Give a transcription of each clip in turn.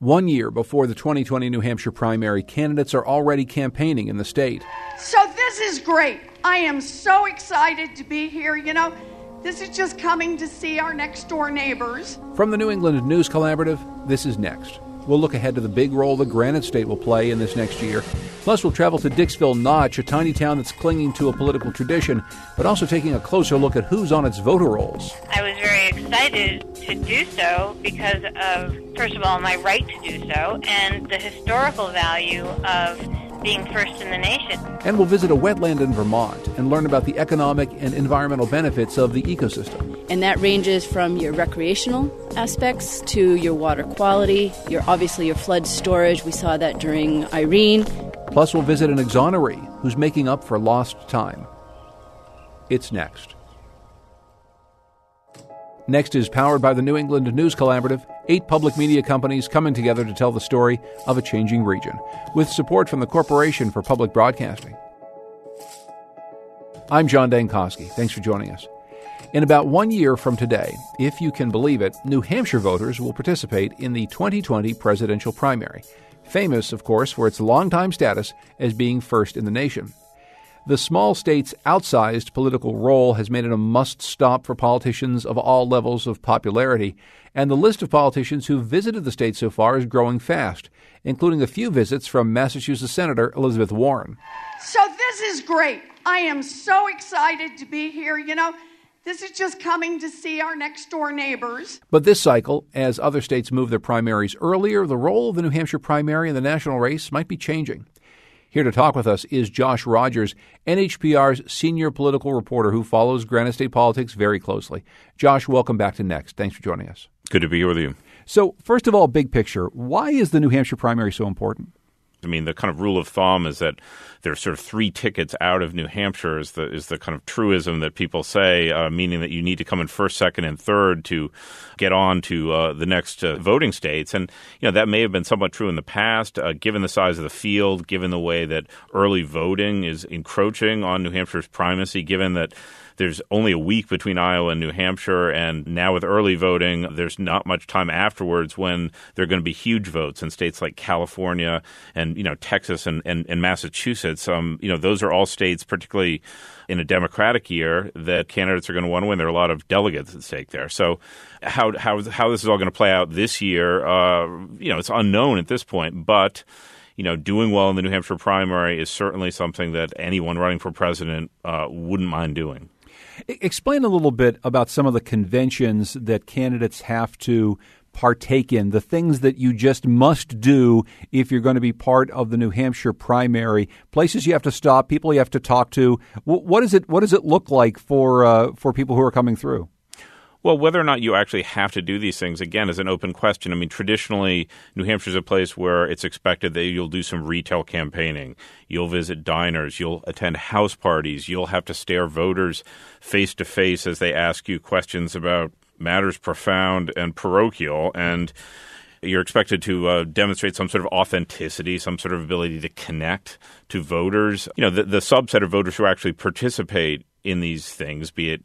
One year before the 2020 New Hampshire primary, candidates are already campaigning in the state. So, this is great. I am so excited to be here. You know, this is just coming to see our next door neighbors. From the New England News Collaborative, this is next. We'll look ahead to the big role the Granite State will play in this next year. Plus, we'll travel to Dixville Notch, a tiny town that's clinging to a political tradition, but also taking a closer look at who's on its voter rolls. I was very excited to do so because of, first of all, my right to do so and the historical value of being first in the nation. And we'll visit a wetland in Vermont and learn about the economic and environmental benefits of the ecosystem. And that ranges from your recreational aspects to your water quality, your obviously your flood storage. We saw that during Irene. Plus, we'll visit an exoneree who's making up for lost time. It's next. Next is powered by the New England News Collaborative, eight public media companies coming together to tell the story of a changing region, with support from the Corporation for Public Broadcasting. I'm John Dankosky. Thanks for joining us. In about one year from today, if you can believe it, New Hampshire voters will participate in the 2020 presidential primary, famous, of course, for its longtime status as being first in the nation. The small state's outsized political role has made it a must stop for politicians of all levels of popularity, and the list of politicians who visited the state so far is growing fast, including a few visits from Massachusetts Senator Elizabeth Warren. So, this is great. I am so excited to be here. You know, this is just coming to see our next door neighbors. But this cycle, as other states move their primaries earlier, the role of the New Hampshire primary in the national race might be changing. Here to talk with us is Josh Rogers, NHPR's senior political reporter who follows Granite State politics very closely. Josh, welcome back to Next. Thanks for joining us. Good to be here with you. So, first of all, big picture, why is the New Hampshire primary so important? I mean, the kind of rule of thumb is that there are sort of three tickets out of New Hampshire is the is the kind of truism that people say, uh, meaning that you need to come in first, second, and third to get on to uh, the next uh, voting states. And you know that may have been somewhat true in the past, uh, given the size of the field, given the way that early voting is encroaching on New Hampshire's primacy, given that there's only a week between Iowa and New Hampshire, and now with early voting, there's not much time afterwards when there are going to be huge votes in states like California and you know Texas and, and, and Massachusetts. Um, you know those are all states, particularly in a Democratic year, that candidates are going to want to win. There are a lot of delegates at stake there. So how how how this is all going to play out this year, uh, you know, it's unknown at this point, but you know, doing well in the New Hampshire primary is certainly something that anyone running for president uh, wouldn't mind doing. Explain a little bit about some of the conventions that candidates have to partake in, the things that you just must do if you're going to be part of the New Hampshire primary, places you have to stop, people you have to talk to. What does it What does it look like for uh, for people who are coming through? Well, whether or not you actually have to do these things, again, is an open question. I mean, traditionally, New Hampshire is a place where it's expected that you'll do some retail campaigning. You'll visit diners. You'll attend house parties. You'll have to stare voters face to face as they ask you questions about matters profound and parochial. And you're expected to uh, demonstrate some sort of authenticity, some sort of ability to connect to voters. You know, the, the subset of voters who actually participate in these things, be it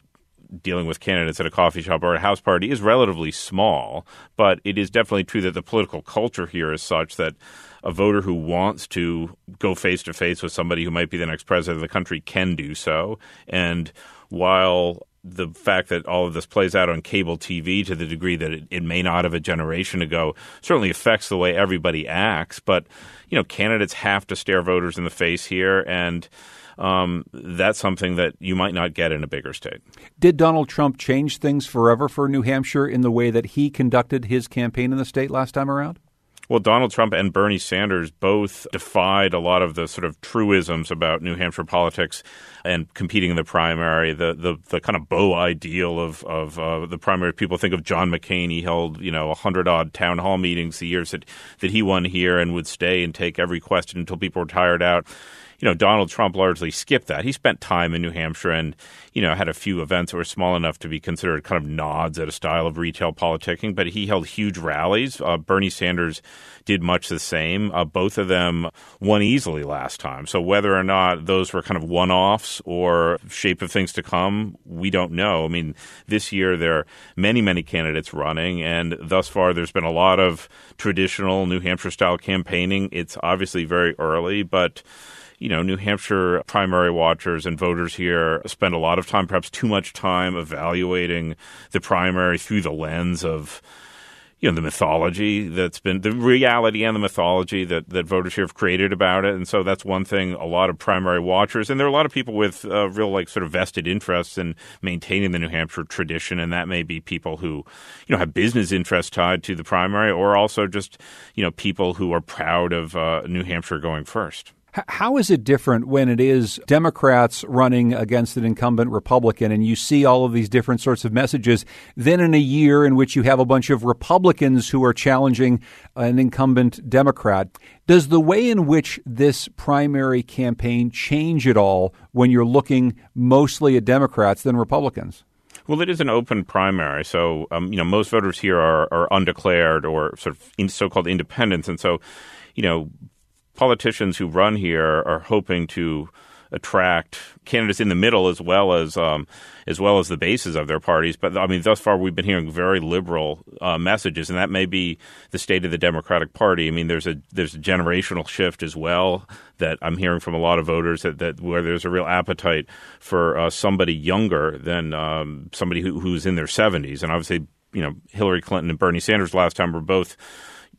dealing with candidates at a coffee shop or a house party is relatively small, but it is definitely true that the political culture here is such that a voter who wants to go face to face with somebody who might be the next president of the country can do so. And while the fact that all of this plays out on cable TV to the degree that it, it, may not have a generation ago certainly affects the way everybody acts. But, you know, candidates have to stare voters in the face here. And um, that's something that you might not get in a bigger state. Did Donald Trump change things forever for New Hampshire in the way that he conducted his campaign in the state last time around? Well, Donald Trump and Bernie Sanders both defied a lot of the sort of truisms about New Hampshire politics and competing in the primary. The the, the kind of beau ideal of of uh, the primary. People think of John McCain. He held you know a hundred odd town hall meetings the years that that he won here and would stay and take every question until people were tired out you know, Donald Trump largely skipped that. He spent time in New Hampshire and, you know, had a few events that were small enough to be considered kind of nods at a style of retail politicking, but he held huge rallies. Uh, Bernie Sanders did much the same. Uh, both of them won easily last time. So whether or not those were kind of one offs or shape of things to come, we don't know. I mean, this year there are many, many candidates running, and thus far there's been a lot of traditional New Hampshire style campaigning. It's obviously very early, but you know, New Hampshire primary watchers and voters here spend a lot of time, perhaps too much time, evaluating the primary through the lens of you know the mythology that's been the reality and the mythology that, that voters here have created about it. And so that's one thing a lot of primary watchers and there are a lot of people with uh, real like sort of vested interests in maintaining the new hampshire tradition and that may be people who you know have business interests tied to the primary or also just you know people who are proud of uh, new hampshire going first how is it different when it is Democrats running against an incumbent Republican and you see all of these different sorts of messages than in a year in which you have a bunch of Republicans who are challenging an incumbent Democrat? Does the way in which this primary campaign change at all when you're looking mostly at Democrats than Republicans? Well, it is an open primary, so um, you know most voters here are, are undeclared or sort of in so-called independents, and so you know politicians who run here are hoping to attract candidates in the middle as well as um, as well as the bases of their parties. But I mean, thus far we've been hearing very liberal uh, messages, and that may be the state of the Democratic Party. I mean, there's a there's a generational shift as well that I'm hearing from a lot of voters that, that where there's a real appetite for uh, somebody younger than um, somebody who, who's in their 70s, and obviously, you know, Hillary Clinton and Bernie Sanders last time were both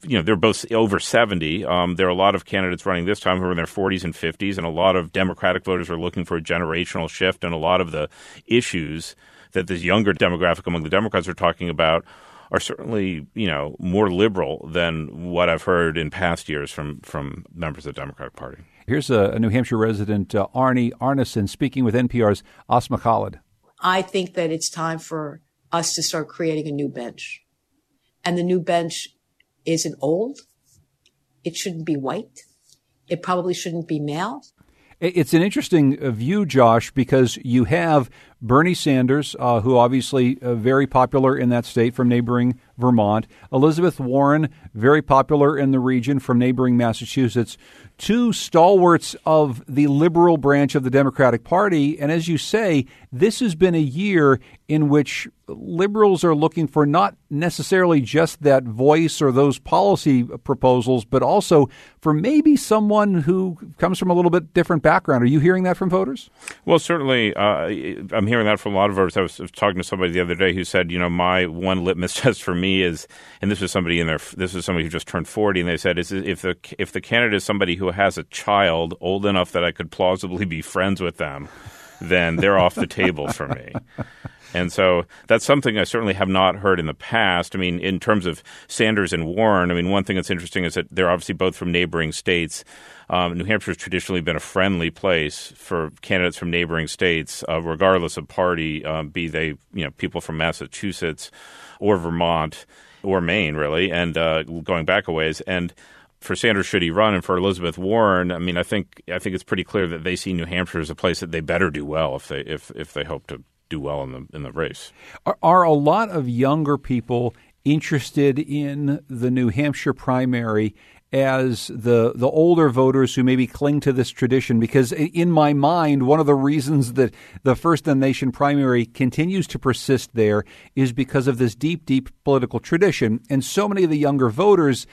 you know, they're both over 70. Um, there are a lot of candidates running this time who are in their 40s and 50s, and a lot of Democratic voters are looking for a generational shift. And a lot of the issues that this younger demographic among the Democrats are talking about are certainly, you know, more liberal than what I've heard in past years from, from members of the Democratic Party. Here's a, a New Hampshire resident, uh, Arnie Arnesen, speaking with NPR's Asma Khalid. I think that it's time for us to start creating a new bench. And the new bench isn't old. It shouldn't be white. It probably shouldn't be male. It's an interesting uh, view, Josh, because you have Bernie Sanders, uh, who obviously uh, very popular in that state from neighboring Vermont, Elizabeth Warren, very popular in the region from neighboring Massachusetts, two stalwarts of the liberal branch of the Democratic Party. And as you say, this has been a year in which liberals are looking for not necessarily just that voice or those policy proposals, but also for maybe someone who comes from a little bit different background. Are you hearing that from voters? Well, certainly. Uh, I'm hearing that from a lot of voters. I was talking to somebody the other day who said, you know, my one litmus test for me is, and this was somebody in their, this was somebody who just turned 40, and they said, is if the if the candidate is somebody who has a child old enough that I could plausibly be friends with them, then they're off the table for me. And so that's something I certainly have not heard in the past. I mean, in terms of Sanders and Warren, I mean, one thing that's interesting is that they're obviously both from neighboring states. Um, New Hampshire has traditionally been a friendly place for candidates from neighboring states, uh, regardless of party, uh, be they you know people from Massachusetts or Vermont or Maine, really, and uh, going back a ways. And for Sanders should he run, and for Elizabeth Warren, I mean, I think I think it's pretty clear that they see New Hampshire as a place that they better do well if they if if they hope to do well in the in the race. Are, are a lot of younger people interested in the New Hampshire primary as the the older voters who maybe cling to this tradition because in my mind one of the reasons that the first in nation primary continues to persist there is because of this deep deep political tradition and so many of the younger voters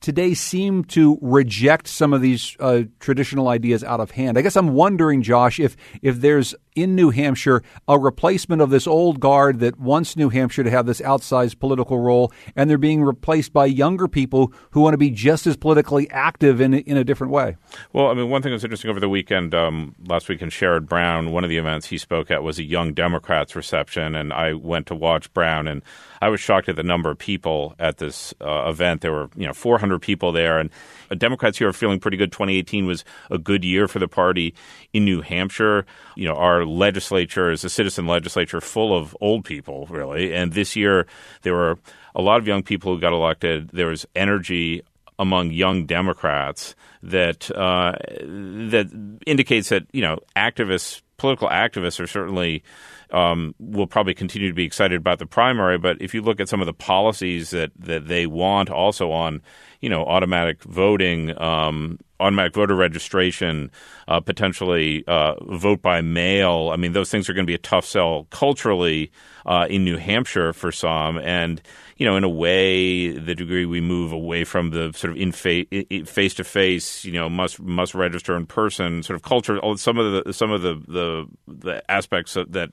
today seem to reject some of these uh, traditional ideas out of hand. I guess I'm wondering, Josh, if if there's in New Hampshire a replacement of this old guard that wants New Hampshire to have this outsized political role, and they're being replaced by younger people who want to be just as politically active in in a different way. Well, I mean, one thing that was interesting over the weekend, um, last weekend, Sherrod Brown, one of the events he spoke at was a Young Democrats reception, and I went to watch Brown, and I was shocked at the number of people at this uh, event. There were you know 400 people there, and Democrats here are feeling pretty good. 2018 was a good year for the party in New Hampshire. You know, our legislature is a citizen legislature full of old people, really. And this year, there were a lot of young people who got elected. There was energy among young Democrats that uh, that indicates that you know activists, political activists, are certainly um, will probably continue to be excited about the primary. But if you look at some of the policies that that they want, also on you know automatic voting, um, automatic voter registration, uh, potentially uh, vote by mail. I mean, those things are going to be a tough sell culturally uh, in New Hampshire for some, and you know, in a way, the degree we move away from the sort of in face to face, you know, must must register in person sort of culture. Some of the some of the the, the aspects that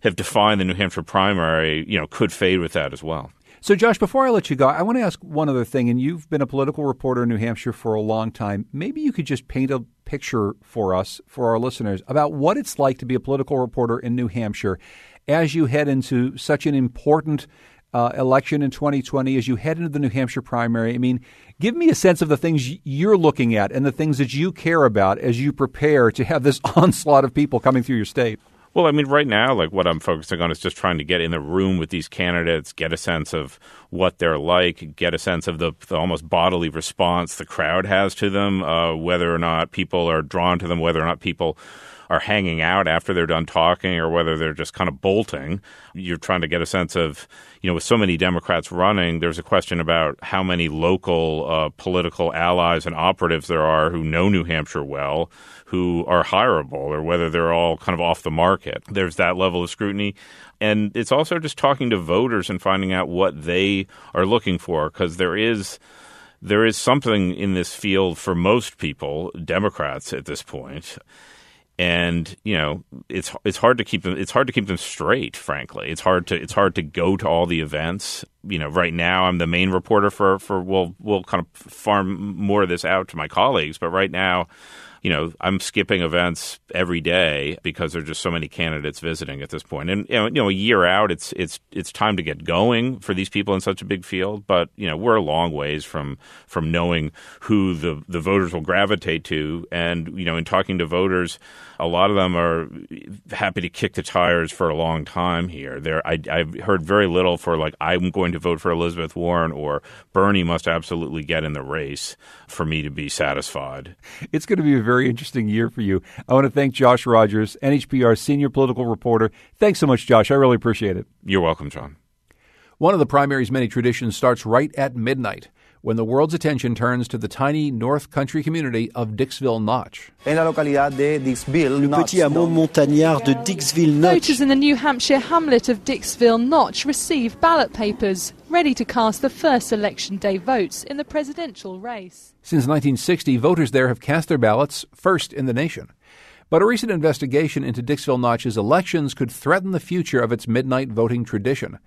have defined the New Hampshire primary, you know, could fade with that as well. So, Josh, before I let you go, I want to ask one other thing. And you've been a political reporter in New Hampshire for a long time. Maybe you could just paint a picture for us, for our listeners, about what it's like to be a political reporter in New Hampshire as you head into such an important uh, election in 2020, as you head into the New Hampshire primary. I mean, give me a sense of the things you're looking at and the things that you care about as you prepare to have this onslaught of people coming through your state. Well, I mean, right now, like what I'm focusing on is just trying to get in the room with these candidates, get a sense of what they're like, get a sense of the, the almost bodily response the crowd has to them, uh, whether or not people are drawn to them, whether or not people are hanging out after they're done talking or whether they're just kind of bolting. You're trying to get a sense of, you know, with so many Democrats running, there's a question about how many local uh, political allies and operatives there are who know New Hampshire well, who are hireable, or whether they're all kind of off the market. There's that level of scrutiny. And it's also just talking to voters and finding out what they are looking for because there is there is something in this field for most people, Democrats at this point, and you know it's it's hard to keep them it's hard to keep them straight frankly. It's hard to it's hard to go to all the events. You know right now I'm the main reporter for for we'll we'll kind of farm more of this out to my colleagues but right now you know, I'm skipping events every day because there's just so many candidates visiting at this point. And you know, a year out, it's it's it's time to get going for these people in such a big field. But you know, we're a long ways from from knowing who the the voters will gravitate to. And you know, in talking to voters, a lot of them are happy to kick the tires for a long time here. There, I, I've heard very little for like I'm going to vote for Elizabeth Warren or Bernie must absolutely get in the race for me to be satisfied. It's going to be a very interesting year for you. I want to thank Josh Rogers, NHPR senior political reporter. Thanks so much, Josh. I really appreciate it. You're welcome, John. One of the primary's many traditions starts right at midnight when the world's attention turns to the tiny North Country community of Dixville Notch. Le petit hameau montagnard de Dixville Notch. Voters in the New Hampshire hamlet of Dixville Notch receive ballot papers, ready to cast the first election day votes in the presidential race. Since 1960, voters there have cast their ballots first in the nation. But a recent investigation into Dixville Notch's elections could threaten the future of its midnight voting tradition.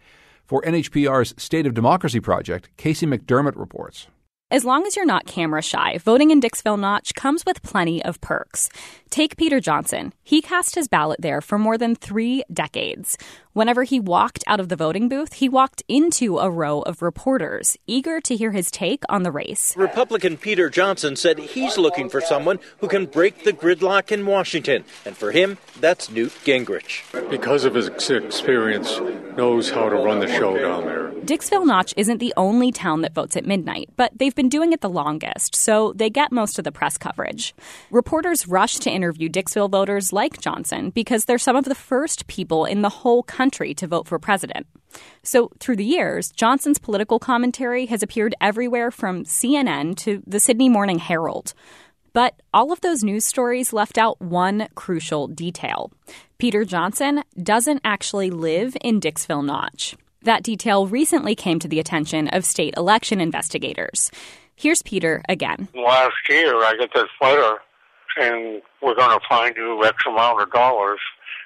For NHPR's State of Democracy project, Casey McDermott reports. As long as you're not camera shy, voting in Dixville Notch comes with plenty of perks. Take Peter Johnson. He cast his ballot there for more than three decades. Whenever he walked out of the voting booth, he walked into a row of reporters, eager to hear his take on the race. Republican Peter Johnson said he's looking for someone who can break the gridlock in Washington, and for him, that's Newt Gingrich. Because of his experience, knows how to run the show down there. Dixville Notch isn't the only town that votes at midnight, but they've been doing it the longest, so they get most of the press coverage. Reporters rush to interview Dixville voters like Johnson because they're some of the first people in the whole country country to vote for president. So, through the years, Johnson's political commentary has appeared everywhere from CNN to the Sydney Morning Herald. But all of those news stories left out one crucial detail. Peter Johnson doesn't actually live in Dixville Notch. That detail recently came to the attention of state election investigators. Here's Peter again. Last year, I get this letter saying we're going to find you X amount of dollars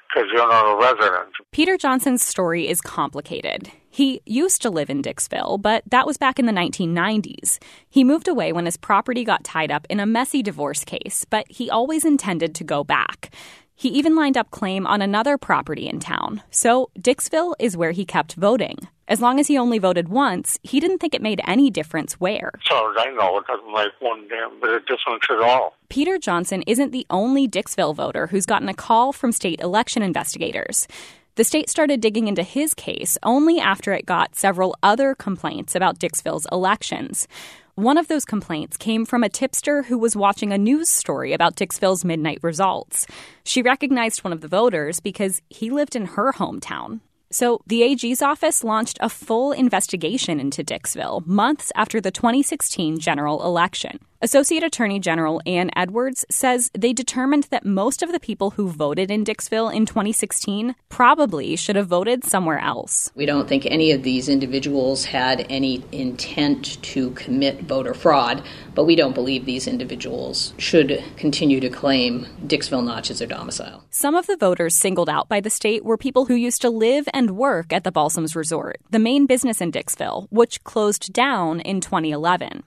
because you're not a resident. Peter Johnson's story is complicated. He used to live in Dixville, but that was back in the 1990s. He moved away when his property got tied up in a messy divorce case, but he always intended to go back. He even lined up claim on another property in town. So Dixville is where he kept voting. As long as he only voted once, he didn't think it made any difference where. As I know, it doesn't make one damn bit of difference at all. Peter Johnson isn't the only Dixville voter who's gotten a call from state election investigators. The state started digging into his case only after it got several other complaints about Dixville's elections. One of those complaints came from a tipster who was watching a news story about Dixville's midnight results. She recognized one of the voters because he lived in her hometown. So, the AG's office launched a full investigation into Dixville months after the 2016 general election. Associate Attorney General Ann Edwards says they determined that most of the people who voted in Dixville in 2016 probably should have voted somewhere else. We don't think any of these individuals had any intent to commit voter fraud, but we don't believe these individuals should continue to claim Dixville Notch as their domicile. Some of the voters singled out by the state were people who used to live and work at the Balsams Resort, the main business in Dixville, which closed down in 2011.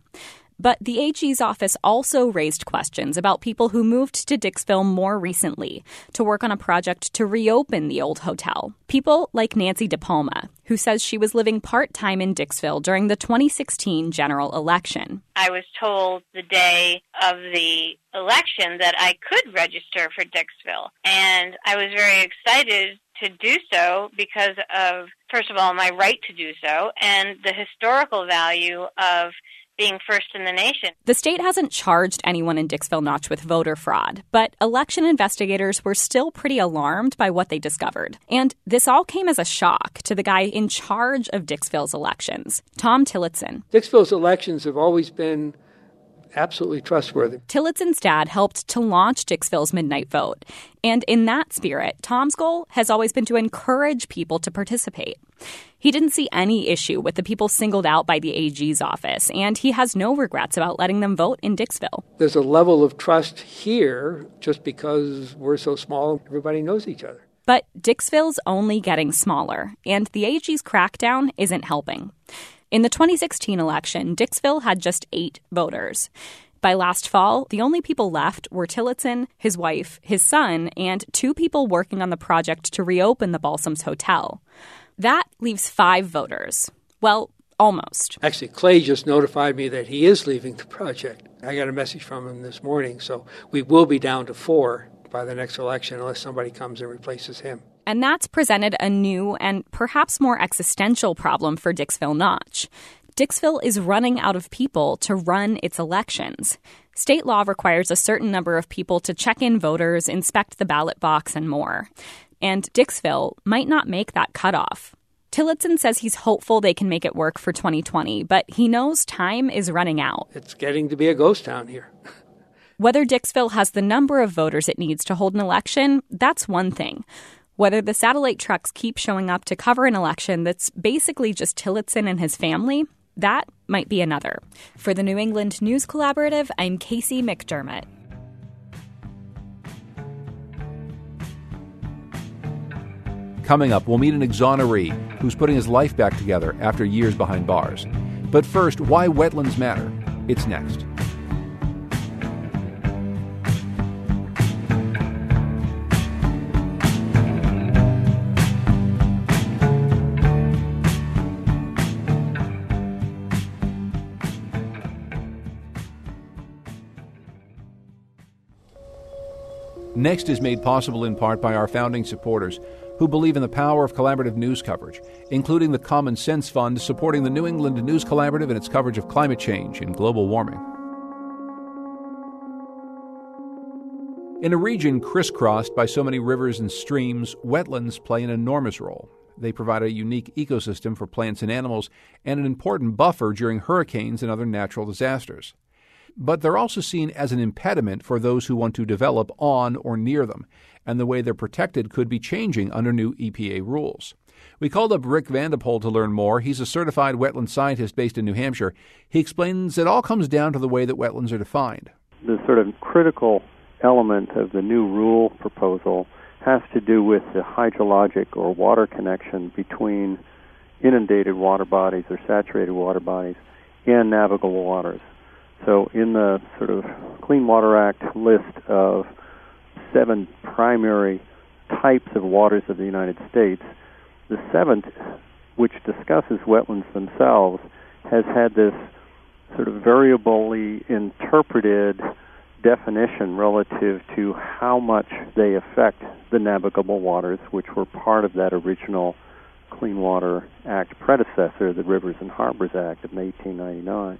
But the AG's office also raised questions about people who moved to Dixville more recently to work on a project to reopen the old hotel. People like Nancy DePalma, who says she was living part time in Dixville during the 2016 general election. I was told the day of the election that I could register for Dixville. And I was very excited to do so because of, first of all, my right to do so and the historical value of being first in the nation. The state hasn't charged anyone in Dixville Notch with voter fraud, but election investigators were still pretty alarmed by what they discovered. And this all came as a shock to the guy in charge of Dixville's elections, Tom Tillotson. Dixville's elections have always been absolutely trustworthy. Tillotson's dad helped to launch Dixville's Midnight Vote. And in that spirit, Tom's goal has always been to encourage people to participate. He didn't see any issue with the people singled out by the AG's office, and he has no regrets about letting them vote in Dixville. There's a level of trust here just because we're so small, everybody knows each other. But Dixville's only getting smaller, and the AG's crackdown isn't helping. In the 2016 election, Dixville had just eight voters. By last fall, the only people left were Tillotson, his wife, his son, and two people working on the project to reopen the Balsams Hotel. That leaves five voters. Well, almost. Actually, Clay just notified me that he is leaving the project. I got a message from him this morning, so we will be down to four by the next election unless somebody comes and replaces him. And that's presented a new and perhaps more existential problem for Dixville Notch. Dixville is running out of people to run its elections. State law requires a certain number of people to check in voters, inspect the ballot box, and more. And Dixville might not make that cutoff. Tillotson says he's hopeful they can make it work for 2020, but he knows time is running out. It's getting to be a ghost town here. Whether Dixville has the number of voters it needs to hold an election, that's one thing. Whether the satellite trucks keep showing up to cover an election that's basically just Tillotson and his family, that might be another. For the New England News Collaborative, I'm Casey McDermott. Coming up, we'll meet an exoneree who's putting his life back together after years behind bars. But first, why wetlands matter. It's next. Next is made possible in part by our founding supporters who believe in the power of collaborative news coverage, including the Common Sense Fund supporting the New England News Collaborative in its coverage of climate change and global warming. In a region crisscrossed by so many rivers and streams, wetlands play an enormous role. They provide a unique ecosystem for plants and animals and an important buffer during hurricanes and other natural disasters but they're also seen as an impediment for those who want to develop on or near them, and the way they're protected could be changing under new EPA rules. We called up Rick Van de Poll to learn more. He's a certified wetland scientist based in New Hampshire. He explains it all comes down to the way that wetlands are defined. The sort of critical element of the new rule proposal has to do with the hydrologic or water connection between inundated water bodies or saturated water bodies and navigable waters. So, in the sort of Clean Water Act list of seven primary types of waters of the United States, the seventh, which discusses wetlands themselves, has had this sort of variably interpreted definition relative to how much they affect the navigable waters, which were part of that original Clean Water Act predecessor, the Rivers and Harbors Act of 1899.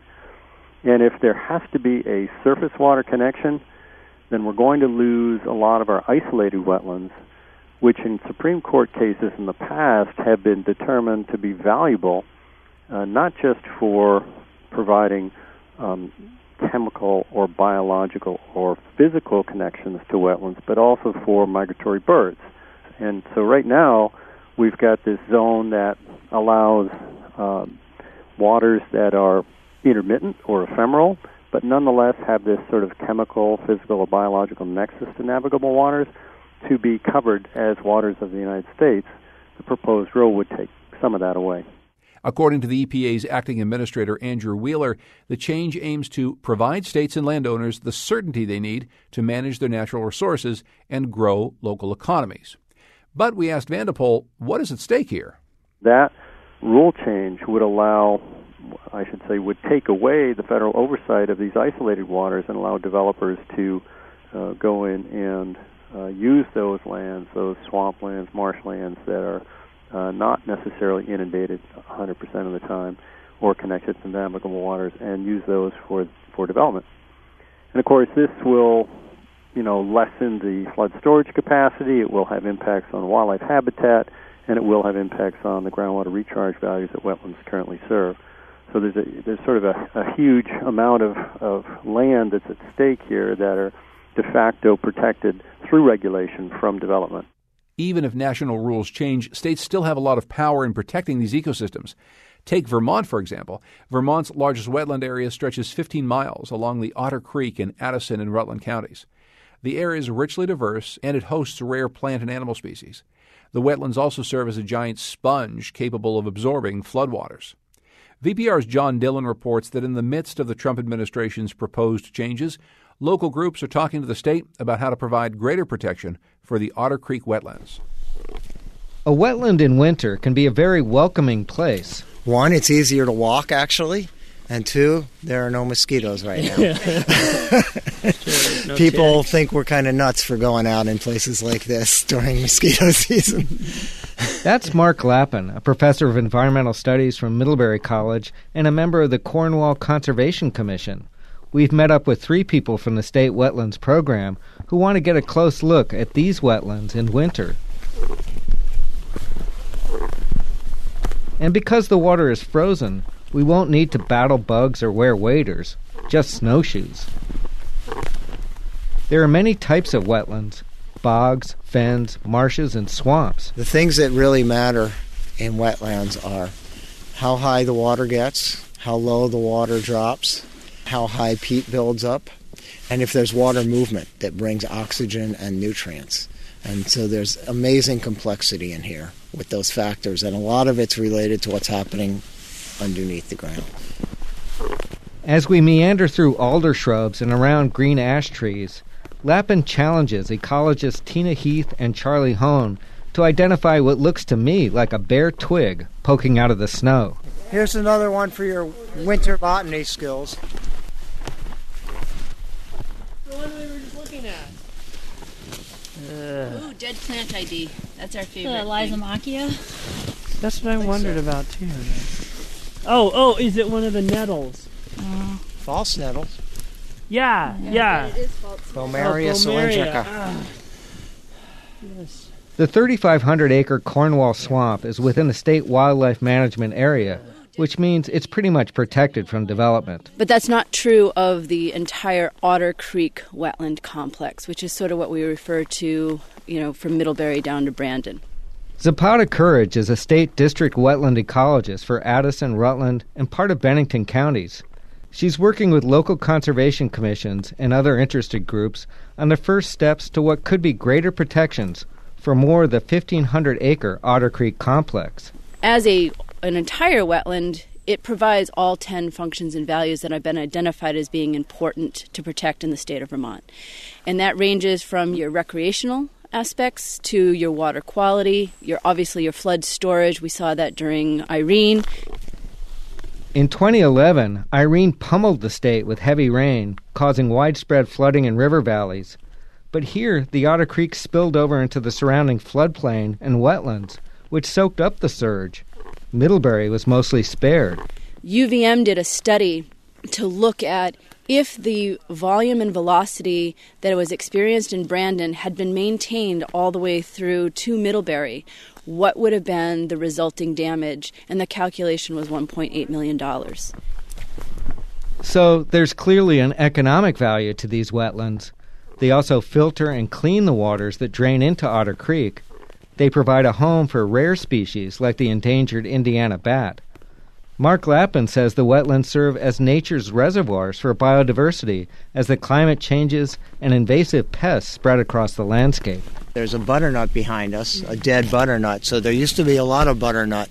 And if there has to be a surface water connection, then we're going to lose a lot of our isolated wetlands, which in Supreme Court cases in the past have been determined to be valuable, uh, not just for providing um, chemical or biological or physical connections to wetlands, but also for migratory birds. And so right now, we've got this zone that allows um, waters that are intermittent or ephemeral, but nonetheless have this sort of chemical, physical, or biological nexus to navigable waters to be covered as waters of the United States. The proposed rule would take some of that away. According to the EPA's acting administrator, Andrew Wheeler, the change aims to provide states and landowners the certainty they need to manage their natural resources and grow local economies. But we asked Van de Poll, what is at stake here? That rule change would allow, I should say, would take away the federal oversight of these isolated waters and allow developers to uh, go in and uh, use those lands, those swamplands, marshlands that are uh, not necessarily inundated 100% of the time or connected to navigable waters, and use those for for development. And of course, this will, you know, lessen the flood storage capacity. It will have impacts on wildlife habitat, and it will have impacts on the groundwater recharge values that wetlands currently serve. So there's a there's sort of a, a huge amount of, of land that's at stake here that are de facto protected through regulation from development even if national rules change, states still have a lot of power in protecting these ecosystems. Take Vermont, for example. Vermont's largest wetland area stretches 15 miles along the Otter Creek in Addison and Rutland counties. The area is richly diverse and it hosts rare plant and animal species. The wetlands also serve as a giant sponge capable of absorbing floodwaters. VPR's John Dillon reports that in the midst of the Trump administration's proposed changes, local groups are talking to the state about how to provide greater protection for the Otter Creek wetlands. A wetland in winter can be a very welcoming place. One, it's easier to walk actually, and two, there are no mosquitoes right now. no People ticks. think we're kind of nuts for going out in places like this during mosquito season. That's Marc Lapin, a professor of environmental studies from Middlebury College and a member of the Cornwall Conservation Commission. We've met up with three people from the State Wetlands Program who want to get a close look at these wetlands in winter. And because the water is frozen, we won't need to battle bugs or wear waders, just snowshoes. There are many types of wetlands bogs, fens, marshes, and swamps. The things that really matter in wetlands are how high the water gets, how low the water drops, how high peat builds up, and if there's water movement that brings oxygen and nutrients. And so there's amazing complexity in here with those factors, and a lot of it's related to what's happening underneath the ground. As we meander through alder shrubs and around green ash trees, Lapin challenges ecologists Tina Heath and Charlie Hohn to identify what looks to me like a bare twig poking out of the snow. Here's another one for your winter botany skills. The one we were just looking at. Uh, Ooh, dead plant ID. That's our favorite. The Lysimachia. That's what I wondered so. about too. Oh, oh, is it one of the nettles? Uh, false nettles. Yeah, yeah. yeah. It is false. Boehmeria oh, cylindrica. Ah. Yes. The 3,500 acre Cornwall Swamp is within the state wildlife management area which means it's pretty much protected from development. But that's not true of the entire Otter Creek wetland complex, which is sort of what we refer to, you know, from Middlebury down to Brandon. Zapata Courage is a state district wetland ecologist for Addison, Rutland, and part of Bennington counties. She's working with local conservation commissions and other interested groups on the first steps to what could be greater protections for more of the 1,500 acre Otter Creek complex. As a an entire wetland, it provides all 10 functions and values that have been identified as being important to protect in the state of Vermont. And that ranges from your recreational aspects to your water quality, your obviously your flood storage. We saw that during Irene. In 2011, Irene pummeled the state with heavy rain, causing widespread flooding in river valleys. But here, the Otter Creek spilled over into the surrounding floodplain and wetlands, which soaked up the surge. Middlebury was mostly spared. UVM did a study to look at if the volume and velocity that was experienced in Brandon had been maintained all the way through to Middlebury, what would have been the resulting damage? And the calculation was $1.8 million. So there's clearly an economic value to these wetlands. They also filter and clean the waters that drain into Otter Creek. They provide a home for rare species like the endangered Indiana bat. Marc Lapin says the wetlands serve as nature's reservoirs for biodiversity as the climate changes and invasive pests spread across the landscape. There's a butternut behind us, a dead butternut. So there used to be a lot of butternut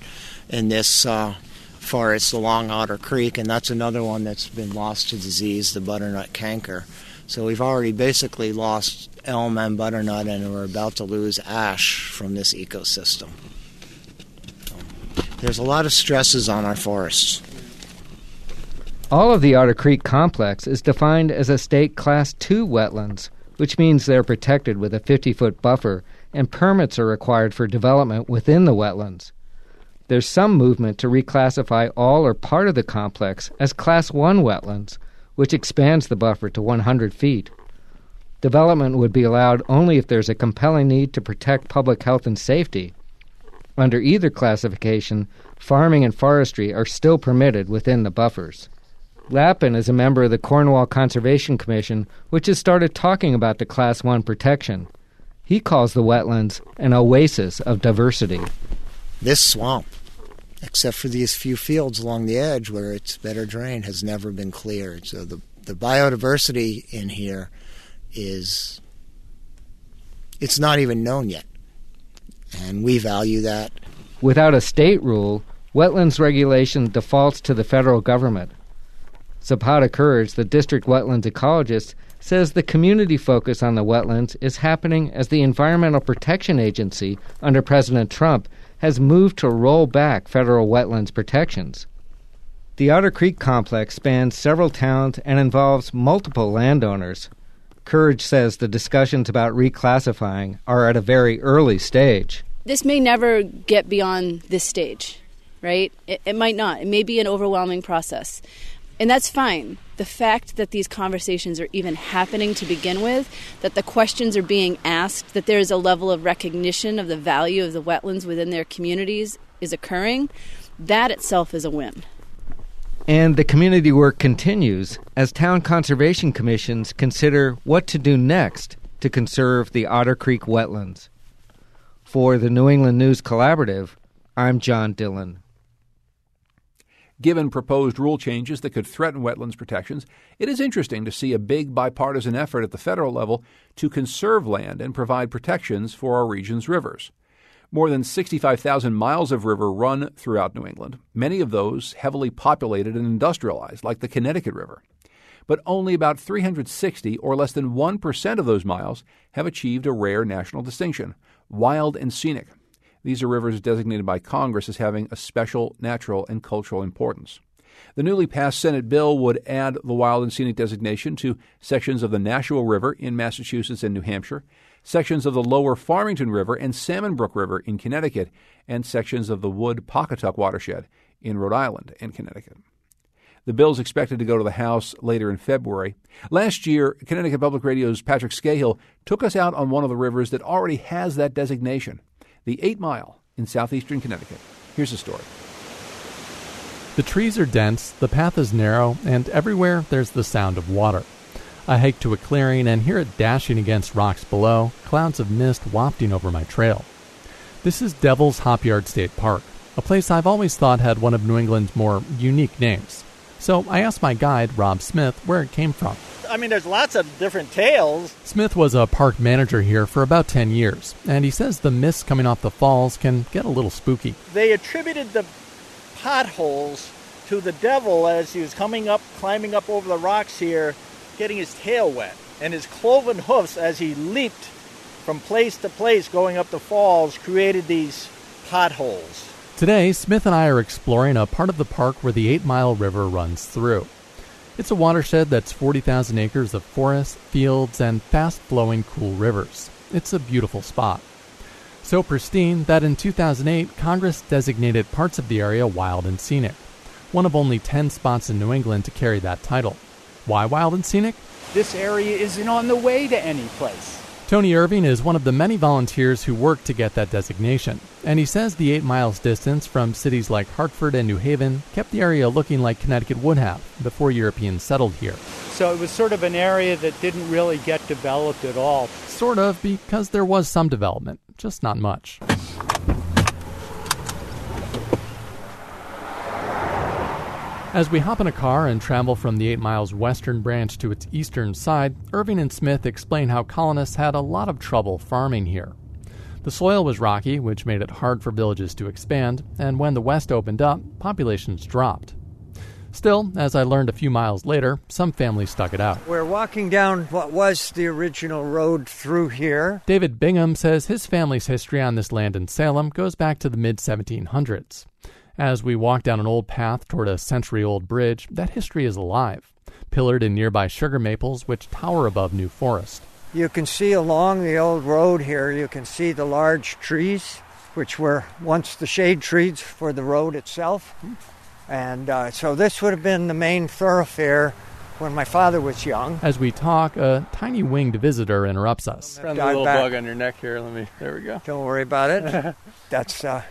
in this uh, forest along Otter Creek, and that's another one that's been lost to disease, the butternut canker. So we've already basically lost elm and butternut, and we're about to lose ash from this ecosystem. There's a lot of stresses on our forests. All of the Otter Creek complex is defined as a state class 2 wetlands, which means they're protected with a 50 foot buffer and permits are required for development within the wetlands. There's some movement to reclassify all or part of the complex as class 1 wetlands, which expands the buffer to 100 feet. Development would be allowed only if there's a compelling need to protect public health and safety under either classification, farming and forestry are still permitted within the buffers. Lapin is a member of the Cornwall Conservation Commission, which has started talking about the Class 1 protection. He calls the wetlands an oasis of diversity. This swamp, except for these few fields along the edge where it's better drained, has never been cleared. So the, the biodiversity in here is it's not even known yet and we value that. Without a state rule, wetlands regulation defaults to the federal government. Zapata Courage, the district wetlands ecologist, says the community focus on the wetlands is happening as the Environmental Protection Agency, under President Trump, has moved to roll back federal wetlands protections. The Otter Creek complex spans several towns and involves multiple landowners. Courage says the discussions about reclassifying are at a very early stage. This may never get beyond this stage, right? It, it might not. It may be an overwhelming process. And that's fine. The fact that these conversations are even happening to begin with, that the questions are being asked, that there is a level of recognition of the value of the wetlands within their communities is occurring, that itself is a win. And the community work continues as town conservation commissions consider what to do next to conserve the Otter Creek wetlands. For the New England News Collaborative, I'm John Dillon. Given proposed rule changes that could threaten wetlands protections, it is interesting to see a big bipartisan effort at the federal level to conserve land and provide protections for our region's rivers. More than 65,000 miles of river run throughout New England, many of those heavily populated and industrialized, like the Connecticut River. But only about 360, or less than 1% of those miles, have achieved a rare national distinction wild and scenic. These are rivers designated by Congress as having a special natural and cultural importance. The newly passed Senate bill would add the wild and scenic designation to sections of the Nashua River in Massachusetts and New Hampshire, sections of the lower Farmington River and Salmon Brook River in Connecticut, and sections of the Wood Pawcatuck watershed in Rhode Island and Connecticut. The bill is expected to go to the House later in February. Last year, Connecticut Public Radio's Patrick Skahill took us out on one of the rivers that already has that designation, the Eight Mile in southeastern Connecticut. Here's the story. The trees are dense, the path is narrow, and everywhere there's the sound of water. I hike to a clearing and hear it dashing against rocks below, clouds of mist wafting over my trail. This is Devil's Hopyard State Park, a place I've always thought had one of New England's more unique names. So I asked my guide, Rob Smith, where it came from. I mean, there's lots of different tales. Smith was a park manager here for about 10 years, and he says the mist coming off the falls can get a little spooky. They attributed the potholes to the devil as he was coming up, climbing up over the rocks here, getting his tail wet, and his cloven hoofs as he leaped from place to place going up the falls created these potholes. Today, Smith and I are exploring a part of the park where the Eight Mile River runs through. It's a watershed that's 40,000 acres of forests, fields, and fast flowing cool rivers. It's a beautiful spot. So pristine that in 2008, Congress designated parts of the area wild and scenic. one of only 10 spots in New England to carry that title. Why wild and scenic? This area isn't on the way to any place. Tony Irving is one of the many volunteers who worked to get that designation, and he says the eight miles distance from cities like Hartford and New Haven kept the area looking like Connecticut would have before Europeans settled here. So it was sort of an area that didn't really get developed at all. Sort of, because there was some development, just not much. As we hop in a car and travel from the 8 miles western branch to its eastern side, Irving and Smith explain how colonists had a lot of trouble farming here. The soil was rocky, which made it hard for villages to expand, and when the west opened up, populations dropped. Still, as I learned a few miles later, some families stuck it out. We're walking down what was the original road through here. David Bingham says his family's history on this land in Salem goes back to the mid 1700s. As we walk down an old path toward a century old bridge, that history is alive, pillared in nearby sugar maples which tower above New Forest. You can see along the old road here, you can see the large trees, which were once the shade trees for the road itself. And uh, so this would have been the main thoroughfare when my father was young. As we talk, a tiny winged visitor interrupts us. Friendly little back. bug on your neck here. Let me. There we go. Don't worry about it. That's uh,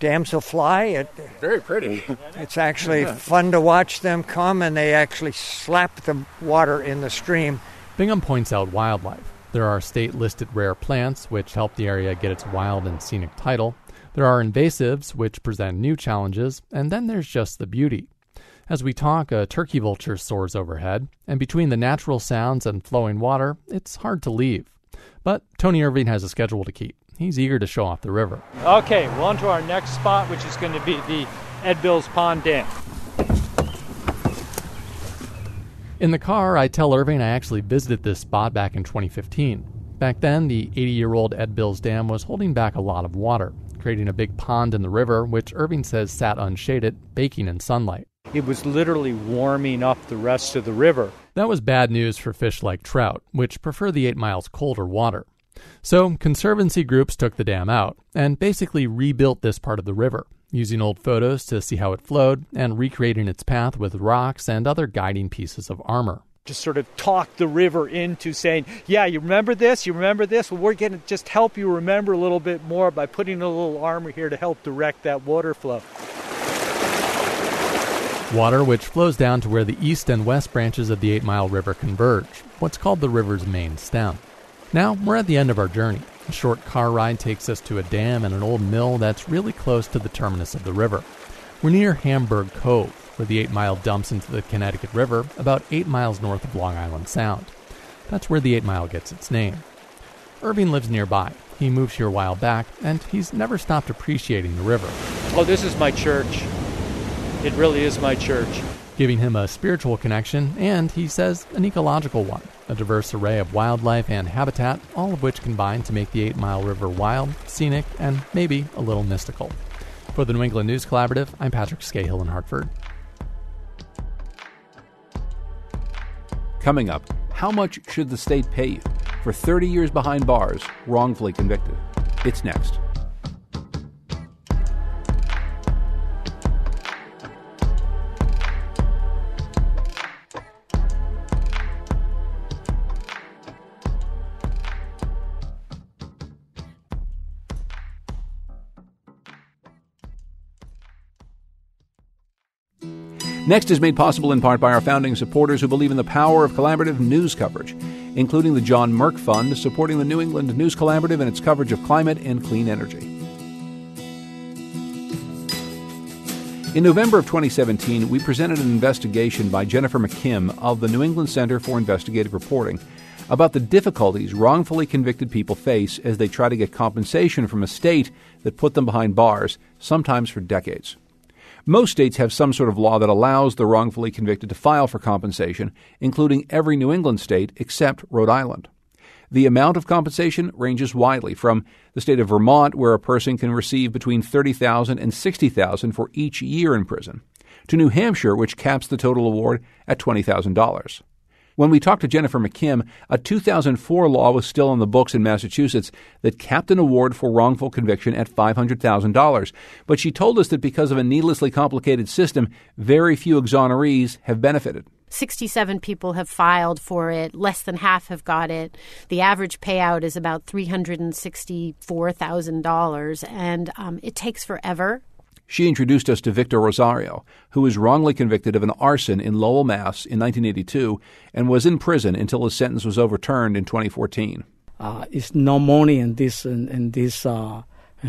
damselfly. It, Very pretty. It's actually fun to watch them come, and they actually slap the water in the stream. Bingham points out wildlife. There are state listed rare plants, which help the area get its wild and scenic title. There are invasives, which present new challenges, and then there's just the beauty. As we talk, a turkey vulture soars overhead, and between the natural sounds and flowing water, it's hard to leave. But Tony Irving has a schedule to keep. He's eager to show off the river. Okay, well, on to our next spot, which is going to be the Ed Bills Pond Dam. In the car, I tell Irving I actually visited this spot back in 2015. Back then, the 80 year old Ed Bills Dam was holding back a lot of water, creating a big pond in the river, which Irving says sat unshaded, baking in sunlight. It was literally warming up the rest of the river. That was bad news for fish like trout, which prefer the 8 miles colder water. So, conservancy groups took the dam out and basically rebuilt this part of the river, using old photos to see how it flowed and recreating its path with rocks and other guiding pieces of armor. Just sort of talk the river into saying, Yeah, you remember this? You remember this? Well, we're going to just help you remember a little bit more by putting a little armor here to help direct that water flow. Water which flows down to where the east and west branches of the 8 Mile River converge, what's called the river's main stem. Now, we're at the end of our journey. A short car ride takes us to a dam and an old mill that's really close to the terminus of the river. We're near Hamburg Cove, where the 8 Mile dumps into the Connecticut River about 8 miles north of Long Island Sound. That's where the 8 Mile gets its name. Irving lives nearby. He moved here a while back, and he's never stopped appreciating the river. Oh, this is my church. It really is my church. Giving him a spiritual connection, and he says an ecological one a diverse array of wildlife and habitat, all of which combine to make the 8 Mile River wild, scenic, and maybe a little mystical. For the New England News Collaborative, I'm Patrick Skahill in Hartford. Coming up, how much should the state pay you for 30 years behind bars, wrongfully convicted? It's next. Next is made possible in part by our founding supporters who believe in the power of collaborative news coverage, including the John Merck Fund, supporting the New England News Collaborative and its coverage of climate and clean energy. In November of 2017, we presented an investigation by Jennifer McKim of the New England Center for Investigative Reporting about the difficulties wrongfully convicted people face as they try to get compensation from a state that put them behind bars, sometimes for decades. Most states have some sort of law that allows the wrongfully convicted to file for compensation, including every New England state except Rhode Island. The amount of compensation ranges widely from the state of Vermont, where a person can receive between $30,000 and $60,000 for each year in prison, to New Hampshire, which caps the total award at $20,000. When we talked to Jennifer McKim, a 2004 law was still on the books in Massachusetts that capped an award for wrongful conviction at $500,000. But she told us that because of a needlessly complicated system, very few exonerees have benefited. 67 people have filed for it. Less than half have got it. The average payout is about $364,000, and um, it takes forever. She introduced us to Victor Rosario, who was wrongly convicted of an arson in Lowell, Mass. in 1982 and was in prison until his sentence was overturned in 2014. Uh, it's no money in this in, in this uh,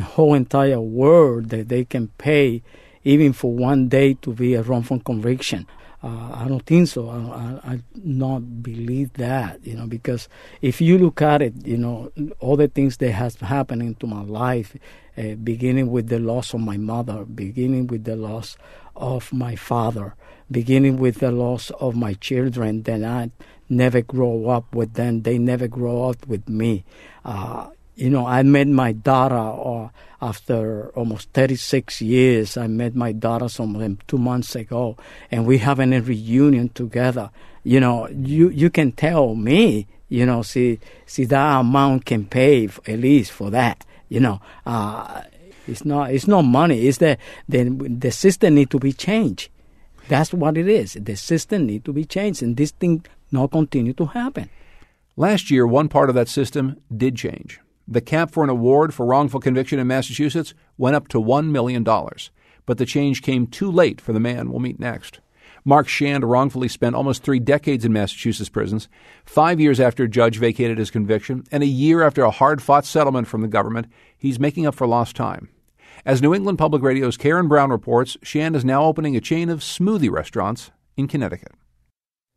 whole entire world that they can pay even for one day to be a wrongful conviction. Uh, I don't think so. I, I, I not believe that, you know, because if you look at it, you know, all the things that has happened into my life, uh, beginning with the loss of my mother, beginning with the loss of my father, beginning with the loss of my children, then I never grow up with them. They never grow up with me. Uh, you know, I met my daughter uh, after almost 36 years. I met my daughter some two months ago, and we having a reunion together. You know, you you can tell me, you know, see see that amount can pay at least for that. You know, uh, it's not it's not money. It's the the the system need to be changed. That's what it is. The system need to be changed, and this thing not continue to happen. Last year, one part of that system did change. The cap for an award for wrongful conviction in Massachusetts went up to $1 million. But the change came too late for the man we'll meet next. Mark Shand wrongfully spent almost three decades in Massachusetts prisons, five years after a judge vacated his conviction, and a year after a hard fought settlement from the government, he's making up for lost time. As New England Public Radio's Karen Brown reports, Shand is now opening a chain of smoothie restaurants in Connecticut.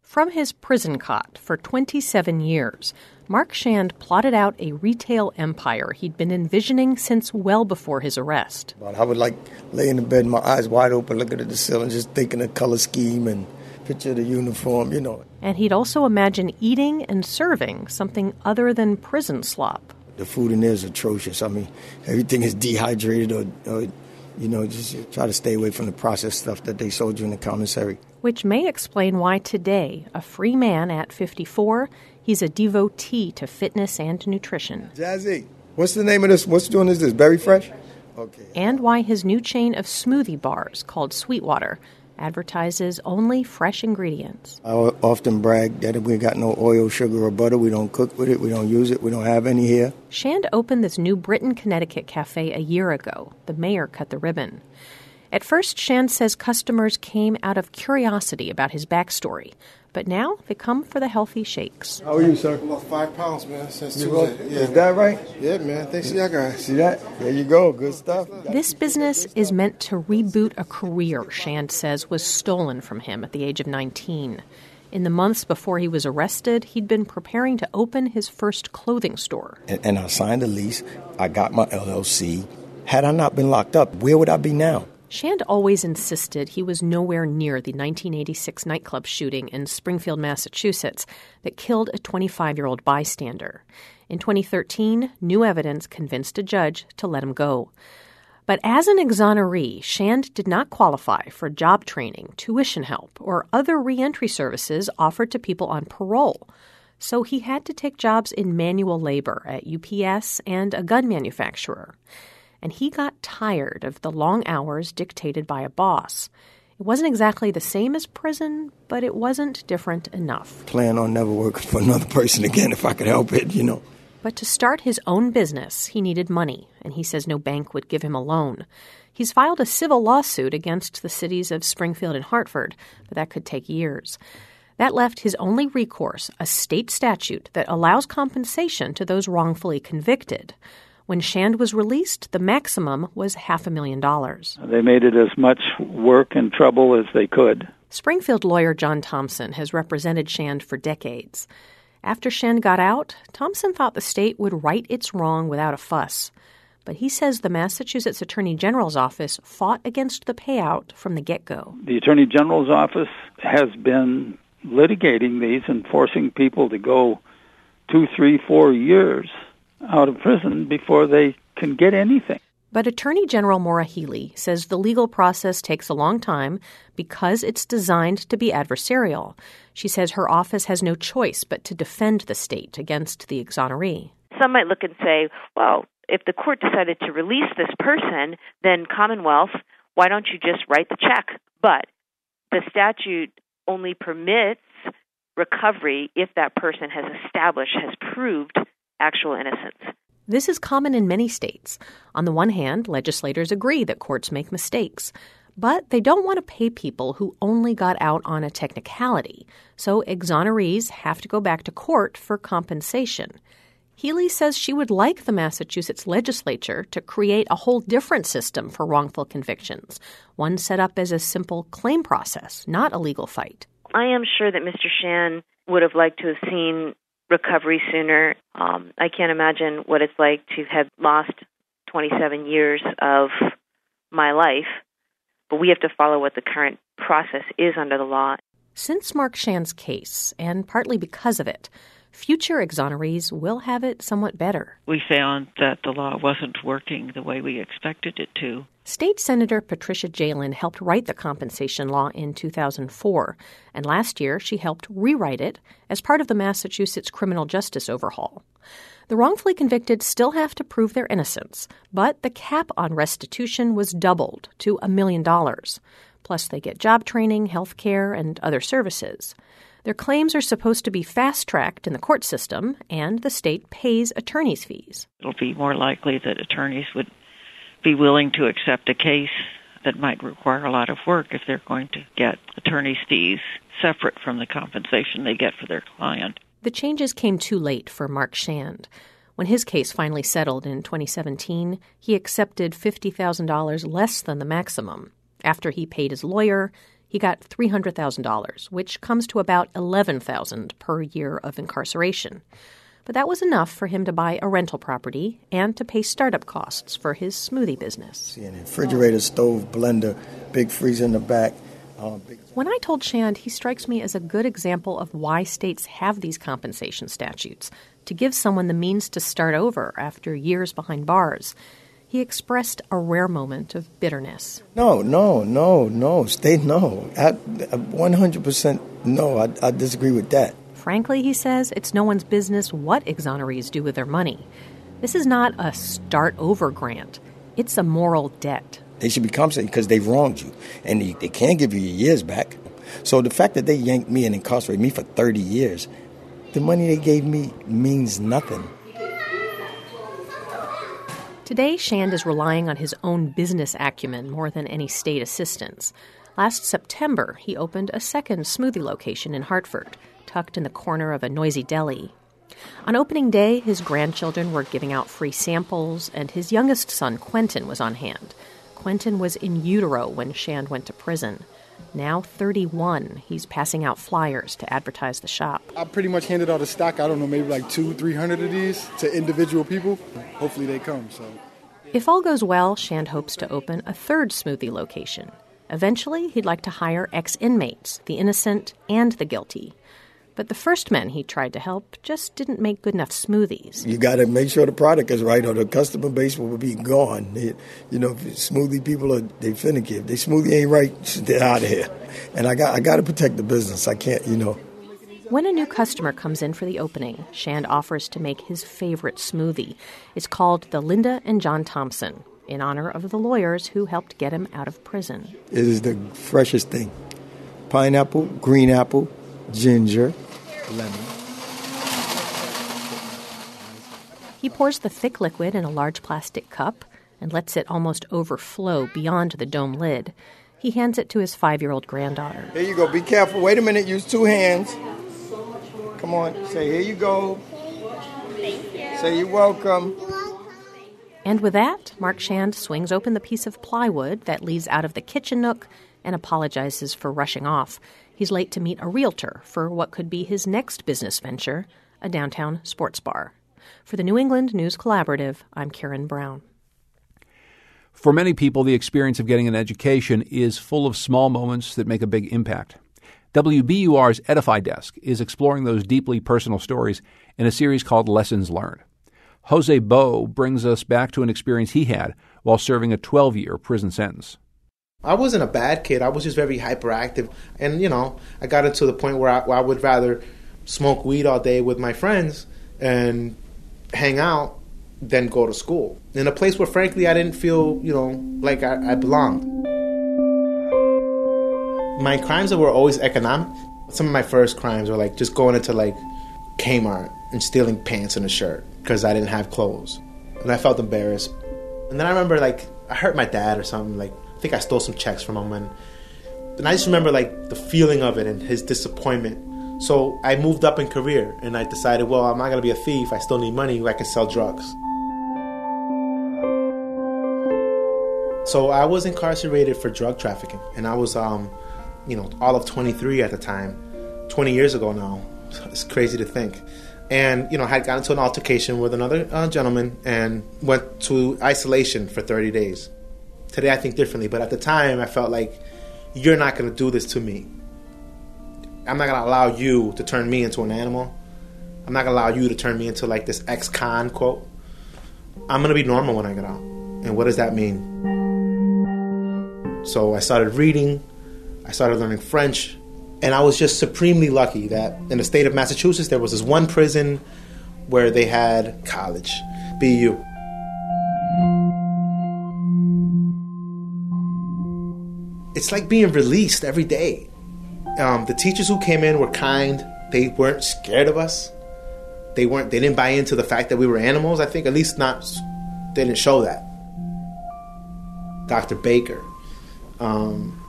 From his prison cot for 27 years, Mark Shand plotted out a retail empire he'd been envisioning since well before his arrest. I would like lay in the bed, my eyes wide open, looking at the ceiling, just thinking of color scheme and picture the uniform, you know. And he'd also imagine eating and serving something other than prison slop. The food in there is atrocious. I mean, everything is dehydrated or, or you know, just try to stay away from the processed stuff that they sold you in the commissary which may explain why today, a free man at 54, he's a devotee to fitness and nutrition. Jazzy, what's the name of this? What's doing this? This Berry Fresh? Okay. And why his new chain of smoothie bars called Sweetwater advertises only fresh ingredients. I often brag that we got no oil, sugar, or butter. We don't cook with it. We don't use it. We don't have any here. Shand opened this New Britain, Connecticut cafe a year ago. The mayor cut the ribbon. At first, Shand says customers came out of curiosity about his backstory, but now they come for the healthy shakes. How are you, sir? Lost five pounds, man, since you Tuesday. Yeah. Is that right? Yeah, man. Thanks to y'all guys. See that? There you go. Good stuff. This business is meant to reboot a career Shand says was stolen from him at the age of 19. In the months before he was arrested, he'd been preparing to open his first clothing store. And, and I signed a lease. I got my LLC. Had I not been locked up, where would I be now? Shand always insisted he was nowhere near the 1986 nightclub shooting in Springfield, Massachusetts, that killed a 25 year old bystander. In 2013, new evidence convinced a judge to let him go. But as an exoneree, Shand did not qualify for job training, tuition help, or other reentry services offered to people on parole. So he had to take jobs in manual labor at UPS and a gun manufacturer and he got tired of the long hours dictated by a boss. It wasn't exactly the same as prison, but it wasn't different enough. Plan on never working for another person again if I could help it, you know. But to start his own business, he needed money, and he says no bank would give him a loan. He's filed a civil lawsuit against the cities of Springfield and Hartford, but that could take years. That left his only recourse a state statute that allows compensation to those wrongfully convicted. When Shand was released, the maximum was half a million dollars. They made it as much work and trouble as they could. Springfield lawyer John Thompson has represented Shand for decades. After Shand got out, Thompson thought the state would right its wrong without a fuss. But he says the Massachusetts Attorney General's office fought against the payout from the get go. The Attorney General's office has been litigating these and forcing people to go two, three, four years out of prison before they can get anything. But Attorney General Maura Healey says the legal process takes a long time because it's designed to be adversarial. She says her office has no choice but to defend the state against the exoneree. Some might look and say, well, if the court decided to release this person, then Commonwealth, why don't you just write the check? But the statute only permits recovery if that person has established, has proved actual innocence. This is common in many states. On the one hand, legislators agree that courts make mistakes, but they don't want to pay people who only got out on a technicality, so exonerees have to go back to court for compensation. Healey says she would like the Massachusetts legislature to create a whole different system for wrongful convictions, one set up as a simple claim process, not a legal fight. I am sure that Mr. Shand would have liked to have seen recovery sooner. Um, I can't imagine what it's like to have lost 27 years of my life, but we have to follow what the current process is under the law. Since Mark Shand's case, and partly because of it, future exonerees will have it somewhat better. We found that the law wasn't working the way we expected it to. State Senator Patricia Jehlen helped write the compensation law in 2004, and last year she helped rewrite it as part of the Massachusetts criminal justice overhaul. The wrongfully convicted still have to prove their innocence, but the cap on restitution was doubled to a million dollars. Plus, they get job training, health care, and other services. Their claims are supposed to be fast tracked in the court system, and the state pays attorney's fees. It'll be more likely that attorneys would be willing to accept a case that might require a lot of work if they're going to get attorney's fees separate from the compensation they get for their client. The changes came too late for Mark Shand. When his case finally settled in 2017, he accepted $50,000 less than the maximum. After he paid his lawyer, he got $300,000, which comes to about $11,000 per year of incarceration. But that was enough for him to buy a rental property and to pay startup costs for his smoothie business. See, an refrigerator, stove, blender, big freezer in the back. Big... When I told Shand, he strikes me as a good example of why states have these compensation statutes to give someone the means to start over after years behind bars he expressed a rare moment of bitterness. No, no, no, no. State no. I, 100% no. I, I disagree with that. Frankly, he says, it's no one's business what exonerees do with their money. This is not a start over grant, it's a moral debt. They should be compensated because they've wronged you, and they, they can't give you your years back. So the fact that they yanked me and incarcerated me for 30 years, the money they gave me means nothing. Today, Shand is relying on his own business acumen more than any state assistance. Last September, he opened a second smoothie location in Hartford, tucked in the corner of a noisy deli. On opening day, his grandchildren were giving out free samples, and his youngest son, Quentin, was on hand. Quentin was in utero when Shand went to prison. Now 31, he's passing out flyers to advertise the shop. I pretty much handed out a stock, I don't know, maybe like two, three hundred of these to individual people. Hopefully they come, so. If all goes well, Shand hopes to open a third smoothie location. Eventually, he'd like to hire ex inmates, the innocent and the guilty. But the first men he tried to help just didn't make good enough smoothies. You got to make sure the product is right, or the customer base will be gone. They, you know, smoothie people are they finicky. If they smoothie ain't right, they're out of here. And I got I got to protect the business. I can't, you know. When a new customer comes in for the opening, Shand offers to make his favorite smoothie. It's called the Linda and John Thompson, in honor of the lawyers who helped get him out of prison. It is the freshest thing pineapple, green apple, ginger, lemon. He pours the thick liquid in a large plastic cup and lets it almost overflow beyond the dome lid. He hands it to his five year old granddaughter. Here you go. Be careful. Wait a minute. Use two hands. Come on. Say, here you go. Say, you're welcome. And with that, Mark Shand swings open the piece of plywood that leads out of the kitchen nook and apologizes for rushing off. He's late to meet a realtor for what could be his next business venture, a downtown sports bar. For the New England News Collaborative, I'm Karen Brown. For many people, the experience of getting an education is full of small moments that make a big impact. WBUR's Edify Desk is exploring those deeply personal stories in a series called Lessons Learned. Jose Bo brings us back to an experience he had while serving a 12 year prison sentence. I wasn't a bad kid. I was just very hyperactive. And, you know, I got into the point where I, where I would rather smoke weed all day with my friends and hang out than go to school. In a place where, frankly, I didn't feel, you know, like I, I belonged. My crimes were always economic. Some of my first crimes were like just going into like Kmart and stealing pants and a shirt because I didn't have clothes. And I felt embarrassed. And then I remember like I hurt my dad or something. Like think I stole some checks from him, and and I just remember like the feeling of it and his disappointment. So I moved up in career, and I decided, well, I'm not gonna be a thief. I still need money. I can sell drugs. So I was incarcerated for drug trafficking, and I was, um, you know, all of 23 at the time, 20 years ago now. It's crazy to think and you know I had gotten into an altercation with another uh, gentleman and went to isolation for 30 days today i think differently but at the time i felt like you're not going to do this to me. I'm not going to allow you to turn me into an animal. I'm not going to allow you to turn me into like this ex-con quote. I'm going to be normal when i get out. And what does that mean? So i started reading. I started learning french. And I was just supremely lucky that in the state of Massachusetts, there was this one prison where they had college, BU. It's like being released every day. Um, the teachers who came in were kind. They weren't scared of us. They weren't. They didn't buy into the fact that we were animals. I think at least not. They didn't show that. Dr. Baker. Um,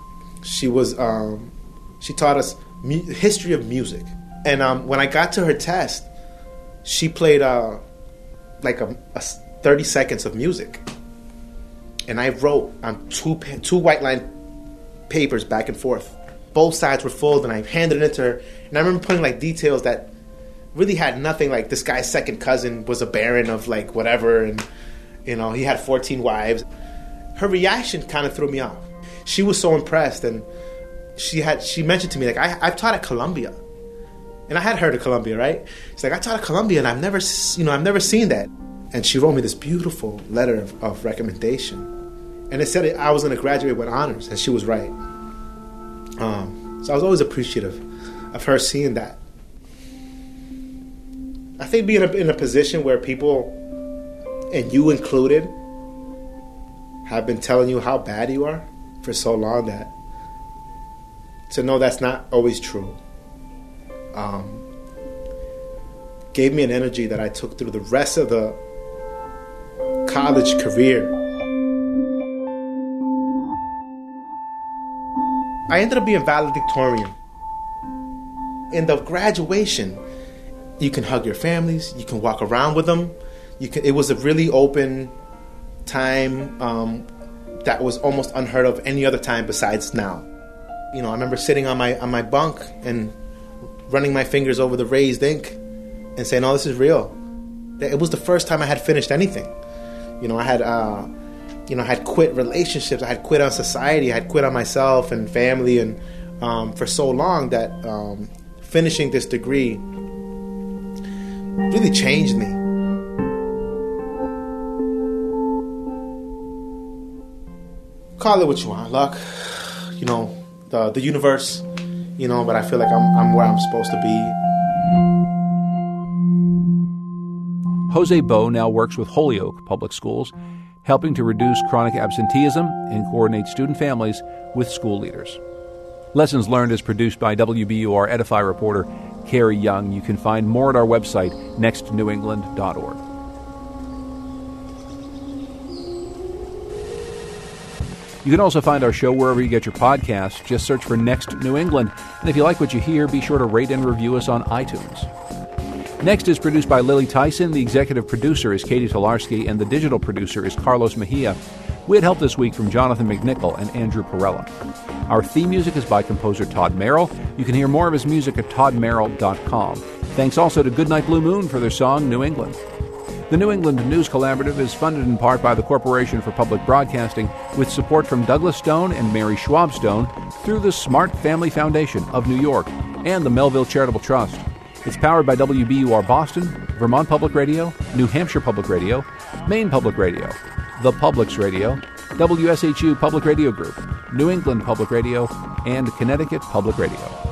she was um, she taught us mu- history of music. And um, when I got to her test, she played uh, like a, a 30 seconds of music. And I wrote on two, two white line papers back and forth. Both sides were full, and I handed it to her. And I remember putting like details that really had nothing. Like this guy's second cousin was a baron of like whatever, and you know he had 14 wives. Her reaction kind of threw me off. She was so impressed, and she had she mentioned to me like I I've taught at Columbia, and I had heard of Columbia, right? She's like I taught at Columbia, and I've never you know I've never seen that, and she wrote me this beautiful letter of, of recommendation, and it said I was going to graduate with honors, and she was right. Um, so I was always appreciative of her seeing that. I think being in a position where people, and you included, have been telling you how bad you are for so long that to know that's not always true um, gave me an energy that I took through the rest of the college career. I ended up being valedictorian. In the graduation, you can hug your families, you can walk around with them. You can. It was a really open time um, that was almost unheard of any other time besides now you know, I remember sitting on my on my bunk and running my fingers over the raised ink and saying, "Oh, this is real." It was the first time I had finished anything. You know, I had, uh, you know, I had quit relationships. I had quit on society. I had quit on myself and family, and um, for so long that um, finishing this degree really changed me. Call it what you want, luck. You know, the the universe, you know. But I feel like I'm I'm where I'm supposed to be. Jose Bo now works with Holyoke Public Schools, helping to reduce chronic absenteeism and coordinate student families with school leaders. Lessons Learned is produced by WBUR Edify reporter Carrie Jung. You can find more at our website, nextnewengland.org. You can also find our show wherever you get your podcasts. Just search for Next New England. And if you like what you hear, be sure to rate and review us on iTunes. Next is produced by Lily Tyson. The executive producer is Katie Tolarski, and the digital producer is Carlos Mejia. We had help this week from Jonathan McNichol and Andrew Perella. Our theme music is by composer Todd Merrill. You can hear more of his music at toddmerrill.com. Thanks also to Goodnight Blue Moon for their song New England. The New England News Collaborative is funded in part by the Corporation for Public Broadcasting with support from Douglas Stone and Mary Schwab Stone through the Smart Family Foundation of New York and the Melville Charitable Trust. It's powered by WBUR Boston, Vermont Public Radio, New Hampshire Public Radio, Maine Public Radio, The Public's Radio, WSHU Public Radio Group, New England Public Radio, and Connecticut Public Radio.